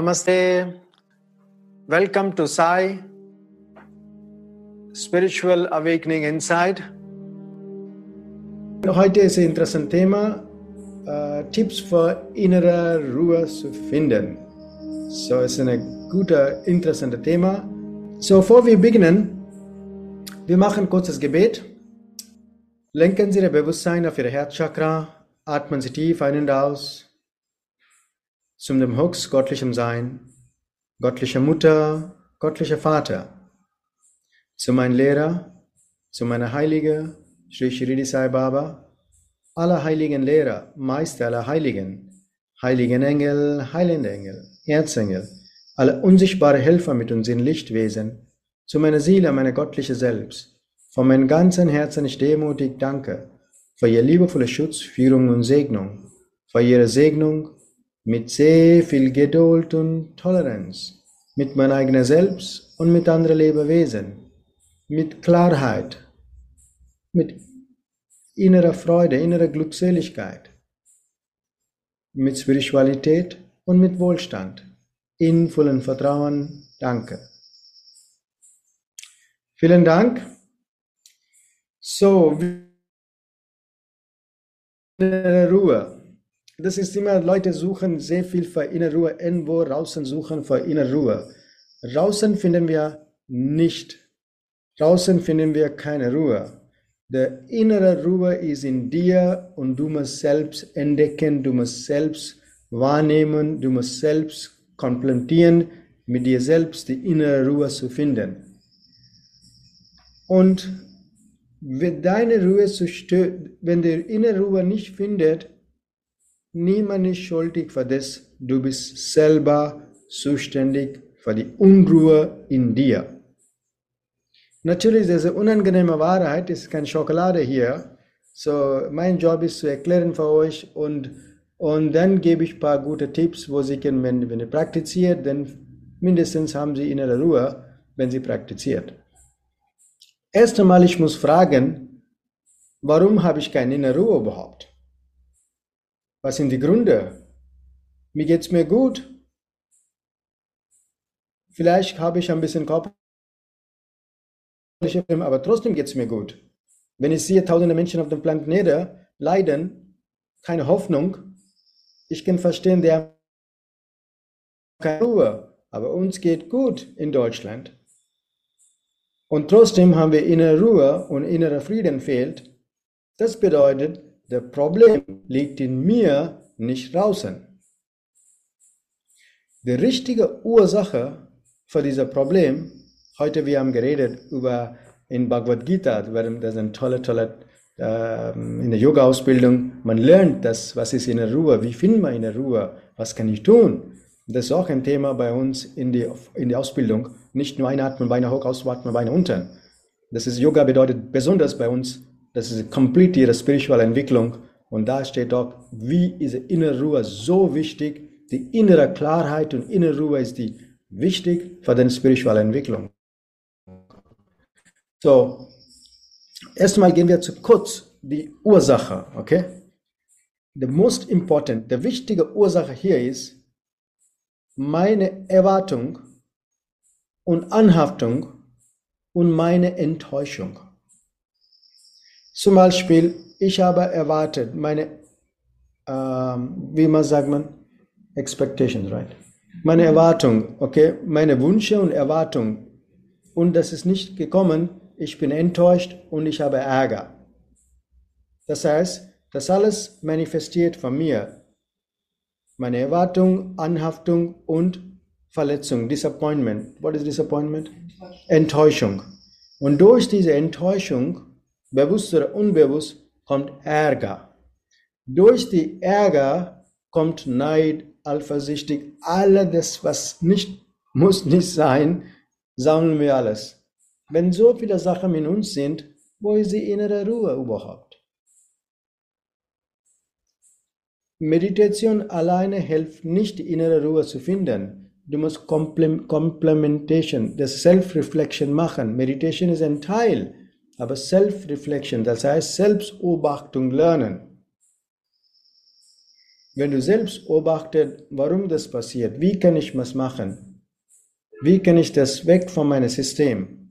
Namaste. Welcome to Sai Spiritual Awakening Inside. Heute ist ein interessantes Thema, uh, Tipps für innere Ruhe zu finden. So, es ist ein guter, interessantes Thema. So, bevor wir beginnen, wir machen kurzes Gebet. Lenken Sie Ihr Bewusstsein auf Ihr Herzchakra, atmen Sie tief ein und aus zum dem Hux göttlichem Sein, göttlicher Mutter, göttlicher Vater, zu meinem Lehrer, zu meiner Heilige, Sri Shirdi Sai Baba, aller heiligen Lehrer, Meister aller Heiligen, heiligen Engel, heilende Engel, Erzengel, alle unsichtbare Helfer mit uns in Lichtwesen, zu meiner Seele, meiner göttliche Selbst, von meinem ganzen Herzen ich demutig danke für ihr liebevolle Schutz, Führung und Segnung, für ihre Segnung, mit sehr viel Geduld und Toleranz, mit meinem eigenen Selbst und mit anderen Lebewesen, mit Klarheit, mit innerer Freude, innerer Glückseligkeit, mit Spiritualität und mit Wohlstand, in vollem Vertrauen. Danke. Vielen Dank. So, Ruhe. Das ist immer, Leute suchen sehr viel für innere Ruhe, irgendwo draußen suchen für innere Ruhe. Draußen finden wir nicht. Draußen finden wir keine Ruhe. Der innere Ruhe ist in dir und du musst selbst entdecken, du musst selbst wahrnehmen, du musst selbst kontemplieren, mit dir selbst die innere Ruhe zu finden. Und wenn deine Ruhe zu stört, wenn die innere Ruhe nicht findet, Niemand ist schuldig für das. Du bist selber zuständig für die Unruhe in dir. Natürlich, diese unangenehme Wahrheit ist keine Schokolade hier. So, mein Job ist zu erklären für euch und, und dann gebe ich ein paar gute Tipps, wo Sie können, wenn, wenn ihr praktiziert, dann mindestens haben Sie innere Ruhe, wenn Sie praktiziert. Erst einmal, ich muss fragen, warum habe ich keine innere Ruhe überhaupt? Was sind die Gründe? Mir geht's mir gut. Vielleicht habe ich ein bisschen körperliche Probleme, aber trotzdem geht's mir gut. Wenn ich sehe, tausende Menschen auf dem Planeten leiden, keine Hoffnung, ich kann verstehen, der keine Ruhe, aber uns geht gut in Deutschland. Und trotzdem haben wir innere Ruhe und innerer Frieden fehlt. Das bedeutet, der Problem liegt in mir, nicht draußen. Die richtige Ursache für dieses Problem, heute wir haben geredet über in Bhagavad Gita, das ist eine tolle, tolle äh, in der Yoga-Ausbildung, man lernt das, was ist in der Ruhe, wie findet man in der Ruhe, was kann ich tun. Das ist auch ein Thema bei uns in der in die Ausbildung. Nicht nur einatmen, Beine hoch, ausatmen, Beine unten. Das ist Yoga bedeutet besonders bei uns das ist komplett ihre spirituelle Entwicklung. Und da steht auch, wie ist innere Ruhe so wichtig. Die innere Klarheit und innere Ruhe ist die wichtig für deine spirituelle Entwicklung. So, erstmal gehen wir zu kurz die Ursache, okay? The most important, der wichtige Ursache hier ist meine Erwartung und Anhaftung und meine Enttäuschung. Zum Beispiel, ich habe erwartet, meine, ähm, wie man sagt man, Expectations, right? Meine Erwartung, okay, meine Wünsche und Erwartung. Und das ist nicht gekommen, ich bin enttäuscht und ich habe Ärger. Das heißt, das alles manifestiert von mir. Meine Erwartung, Anhaftung und Verletzung, Disappointment. What is Disappointment? Enttäuschung. Und durch diese Enttäuschung bewusst oder unbewusst, kommt Ärger. Durch die Ärger kommt Neid, Eifersüchtig, alles was nicht, muss nicht sein, sammeln wir alles. Wenn so viele Sachen in uns sind, wo ist die innere Ruhe überhaupt? Meditation alleine hilft nicht, die innere Ruhe zu finden. Du musst Complementation, das Self-Reflection machen. Meditation ist ein Teil aber Self-Reflection, das heißt Selbstbeobachtung lernen. wenn du selbst beobachtest, warum das passiert, wie kann ich was machen, wie kann ich das weg von meinem System.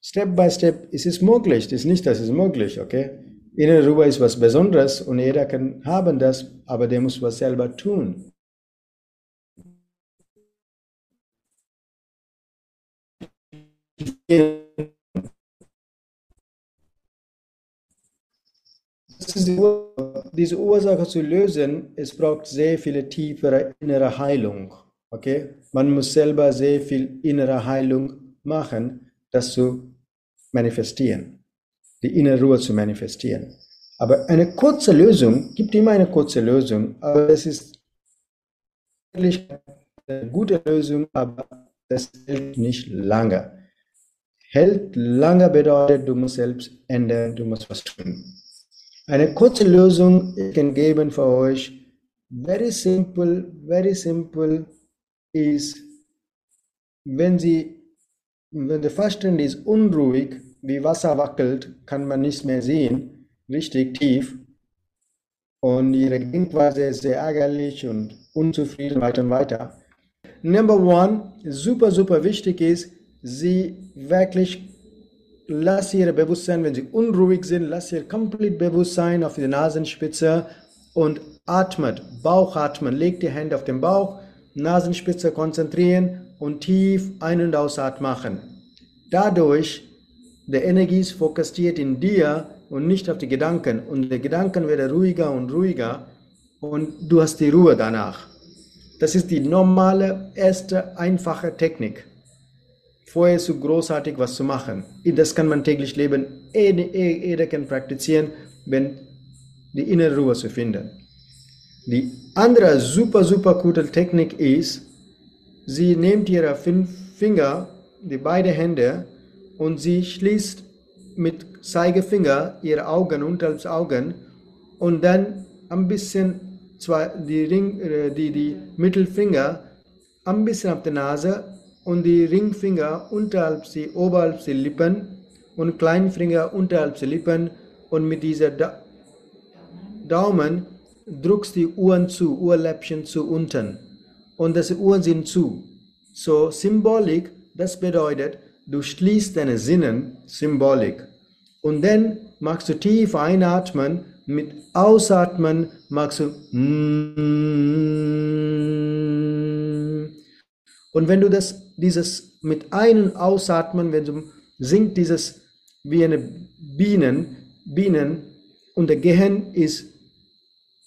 Step by Step ist es möglich, das ist nicht, dass es möglich, okay? Innere Ruhe ist was Besonderes und jeder kann haben das, aber der muss was selber tun. Diese Ursache zu lösen, es braucht sehr viele tiefere innere Heilung. Okay? Man muss selber sehr viel innere Heilung machen, das zu manifestieren, die innere Ruhe zu manifestieren. Aber eine kurze Lösung gibt immer eine kurze Lösung, aber es ist wirklich eine gute Lösung, aber das hält nicht lange. Hält lange bedeutet, du musst selbst ändern, du musst was tun. Eine kurze Lösung ich kann geben für euch. Very simple, very simple ist, wenn sie, wenn der Verstand ist unruhig, wie Wasser wackelt, kann man nicht mehr sehen, richtig tief. Und ihre Denkweise ist sehr ärgerlich und unzufrieden, weiter und weiter. Number one, super, super wichtig ist, sie wirklich lass ihr Bewusstsein, wenn sie unruhig sind, lass ihr komplett Bewusstsein auf die Nasenspitze und atmet, Bauchatmen, legt die Hände auf den Bauch, Nasenspitze konzentrieren und tief ein- und ausatmen. Dadurch, der Energie ist fokussiert in dir und nicht auf die Gedanken und die Gedanken werden ruhiger und ruhiger und du hast die Ruhe danach. Das ist die normale, erste, einfache Technik vorher so großartig was zu machen. Das kann man täglich leben. Jeder kann praktizieren, wenn die innere Ruhe zu finden. Die andere super, super gute Technik ist, sie nimmt ihre fünf Finger, die beiden Hände, und sie schließt mit Zeigefinger ihre Augen unter das Augen und dann ein bisschen die, Ring, äh, die, die Mittelfinger ein bisschen auf der Nase und die Ringfinger unterhalb sie, oberhalb die Lippen und Kleinfinger unterhalb die Lippen und mit dieser da Daumen drückst die Uhren zu, Uhrläppchen zu unten und das Uhren sind zu. So Symbolik, das bedeutet, du schließt deine Sinnen, Symbolik. Und dann machst du tief einatmen, mit Ausatmen machst du und wenn du das dieses mit Ein- und Ausatmen, wenn du singt dieses wie eine Bienen, Bienen und der Gehirn ist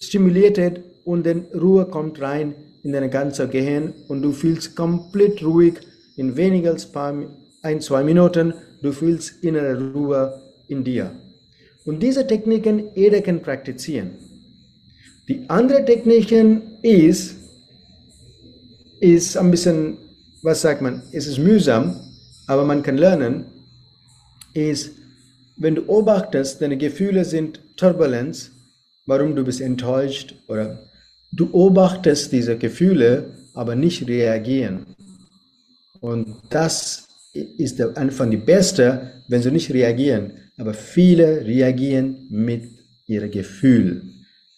stimuliert und dann Ruhe kommt rein in dein ganze Gehirn und du fühlst komplett ruhig in weniger als ein, zwei Minuten, du fühlst innere Ruhe in dir. Und diese Techniken jeder kann praktizieren. Die andere Techniken ist, ist ein bisschen was sagt man, es ist mühsam, aber man kann lernen, ist, wenn du beobachtest, deine Gefühle sind Turbulenz, warum du bist enttäuscht oder du beobachtest diese Gefühle, aber nicht reagieren. Und das ist der Anfang die beste, wenn sie nicht reagieren. Aber viele reagieren mit ihrem Gefühl.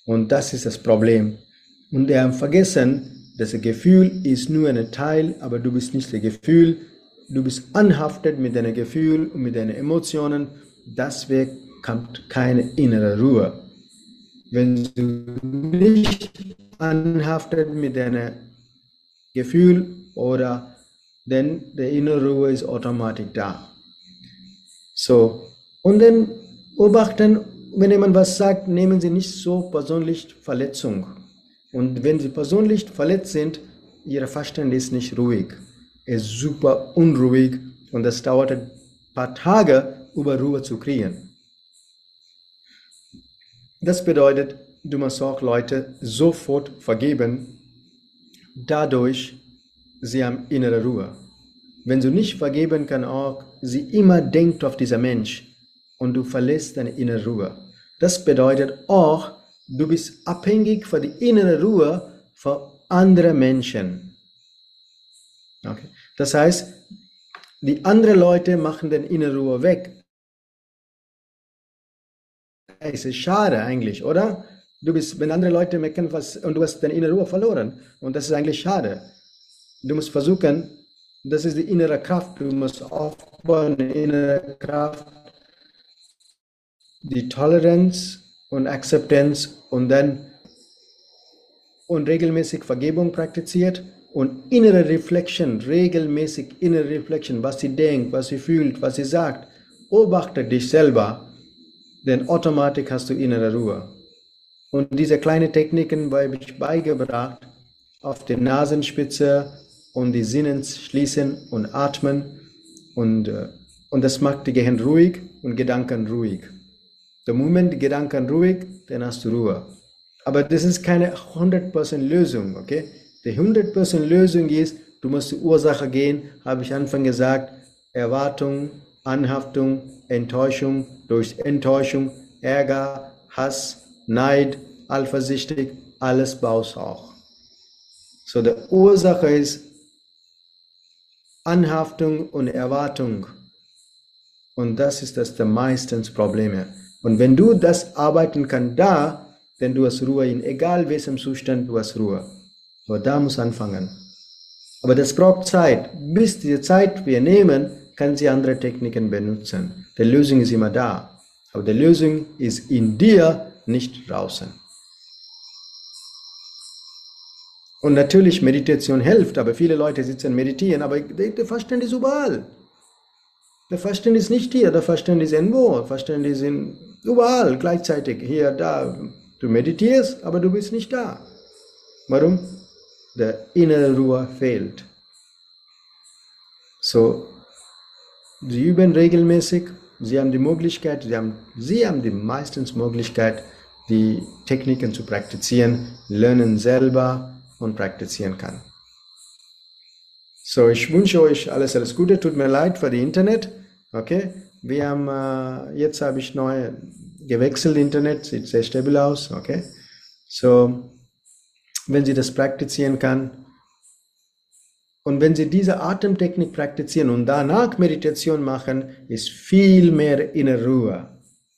Und das ist das Problem. Und die haben vergessen, das Gefühl ist nur ein Teil, aber du bist nicht das Gefühl. Du bist anhaftet mit deinem Gefühl und mit deinen Emotionen. Deswegen kommt keine innere Ruhe. Wenn du nicht anhaftet mit deinem Gefühl oder dann die innere Ruhe ist automatisch da. So, und dann beobachten, wenn jemand was sagt, nehmen Sie nicht so persönlich Verletzung. Und wenn sie persönlich verletzt sind, ihr Verstand ist nicht ruhig. Es ist super unruhig und es dauert ein paar Tage, über Ruhe zu kriegen. Das bedeutet, du musst auch Leute sofort vergeben, dadurch sie haben innere Ruhe. Wenn du nicht vergeben kannst, auch sie immer denkt auf dieser Mensch und du verlässt deine innere Ruhe. Das bedeutet auch, Du bist abhängig von der inneren Ruhe von anderen Menschen. Okay. Das heißt, die anderen Leute machen den innere Ruhe weg. Es ist schade eigentlich, oder? Du bist, wenn andere Leute meckern, was, und du hast deine innere Ruhe verloren. Und das ist eigentlich schade. Du musst versuchen, das ist die innere Kraft, du musst aufbauen, innere Kraft, die Toleranz und Akzeptanz und dann und regelmäßig Vergebung praktiziert und innere Reflection, regelmäßig innere Reflection, was sie denkt, was sie fühlt, was sie sagt. Beobachte dich selber, denn automatisch hast du innere Ruhe. Und diese kleinen Techniken habe ich beigebracht auf der Nasenspitze und die Sinnen schließen und atmen und, äh, und das macht die Gehirn ruhig und Gedanken ruhig. Der Moment die Gedanken ruhig, dann hast du Ruhe. Aber das ist keine 100% Lösung, okay? Die 100% Lösung ist, du musst die Ursache gehen, habe ich Anfang gesagt, Erwartung, Anhaftung, Enttäuschung, durch Enttäuschung, Ärger, Hass, Neid, eifersüchtig, alles baust auch. So, die Ursache ist Anhaftung und Erwartung. Und das ist das der meistens Probleme. Und wenn du das arbeiten kannst da, denn du hast Ruhe in egal welchem Zustand, du hast Ruhe. Aber da muss anfangen. Aber das braucht Zeit. Bis diese Zeit wir nehmen, kann sie andere Techniken benutzen. Die Lösung ist immer da. Aber die Lösung ist in dir, nicht draußen. Und natürlich, Meditation hilft, aber viele Leute sitzen meditieren, aber der Verstand ist überall. Der Verstand ist nicht hier, der Verstand ist irgendwo, der Verstand ist in, überall gleichzeitig, hier, da. Du meditierst, aber du bist nicht da. Warum? Der innere Ruhe fehlt. So, sie üben regelmäßig, sie haben die Möglichkeit, sie haben, sie haben die meistens Möglichkeit, die Techniken zu praktizieren, lernen selber und praktizieren kann. So, ich wünsche euch alles, alles Gute. Tut mir leid für die Internet. Okay, wir haben, äh, jetzt habe ich neu gewechselt Internet, sieht sehr stabil aus. Okay, so, wenn Sie das praktizieren kann und wenn Sie diese Atemtechnik praktizieren und danach Meditation machen, ist viel mehr innere Ruhe.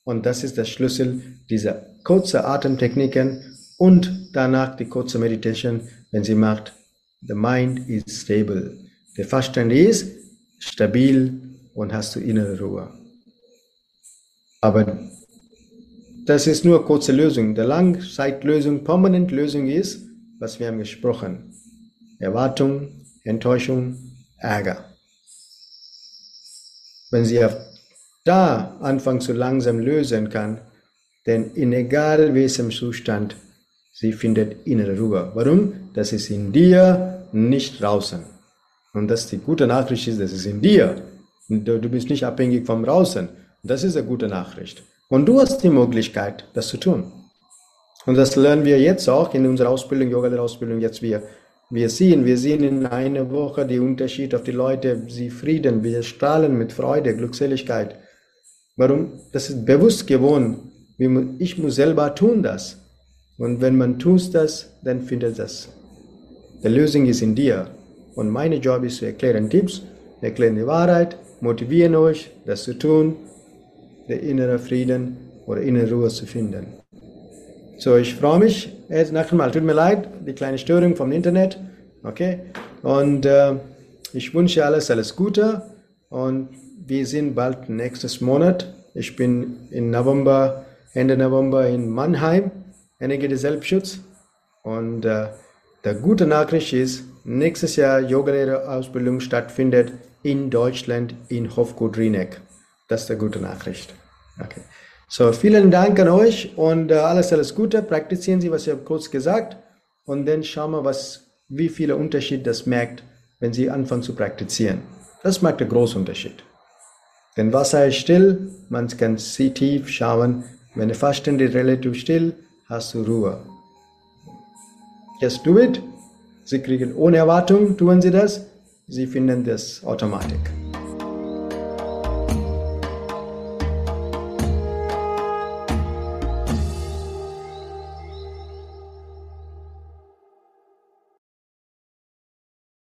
Und das ist der Schlüssel dieser kurzen Atemtechniken und danach die kurze Meditation, wenn sie macht, the mind is stable. Der Verstand ist stabil und hast du innere Ruhe. Aber das ist nur kurze Lösung. Der Langzeitlösung, permanent Lösung ist, was wir haben gesprochen. Erwartung, Enttäuschung, Ärger. Wenn sie da anfangen zu langsam lösen kann, denn in egal welchem Zustand, sie findet innere Ruhe. Warum? Das ist in dir, nicht draußen. Und das die gute Nachricht ist, das ist in dir. Du, bist nicht abhängig vom Draußen. Das ist eine gute Nachricht. Und du hast die Möglichkeit, das zu tun. Und das lernen wir jetzt auch in unserer Ausbildung, Yoga-Ausbildung. Jetzt wir, wir sehen, wir sehen in einer Woche die Unterschied auf die Leute, sie Frieden, wir strahlen mit Freude, Glückseligkeit. Warum? Das ist bewusst geworden. Ich muss selber tun das. Und wenn man tut das, dann findet das. Die Lösung ist in dir. Und meine Job ist zu erklären Tipps, erklären die Wahrheit, motivieren euch, das zu tun, der innere Frieden oder innere Ruhe zu finden. So, ich freue mich. Jetzt noch einmal, tut mir leid, die kleine Störung vom Internet. Okay? Und äh, ich wünsche alles, alles Gute. Und wir sind bald nächstes Monat. Ich bin im November, Ende November in Mannheim, Energie Selbstschutz. Und äh, der gute Nachricht ist, nächstes Jahr Yogalehrerausbildung stattfindet in Deutschland in Hofgut-Rieneck. Das ist die gute Nachricht. Okay. So, vielen Dank an euch und äh, alles, alles Gute. Praktizieren Sie, was ich kurz gesagt. Und dann schauen wir, was, wie viele Unterschied das merkt, wenn Sie anfangen zu praktizieren. Das macht einen großen Unterschied. Denn Wasser ist still, man kann sie tief schauen. Wenn der Fasten ist relativ still, hast du Ruhe. Just do it. Sie kriegen ohne Erwartung, tun Sie das. Sie finden das automatisch.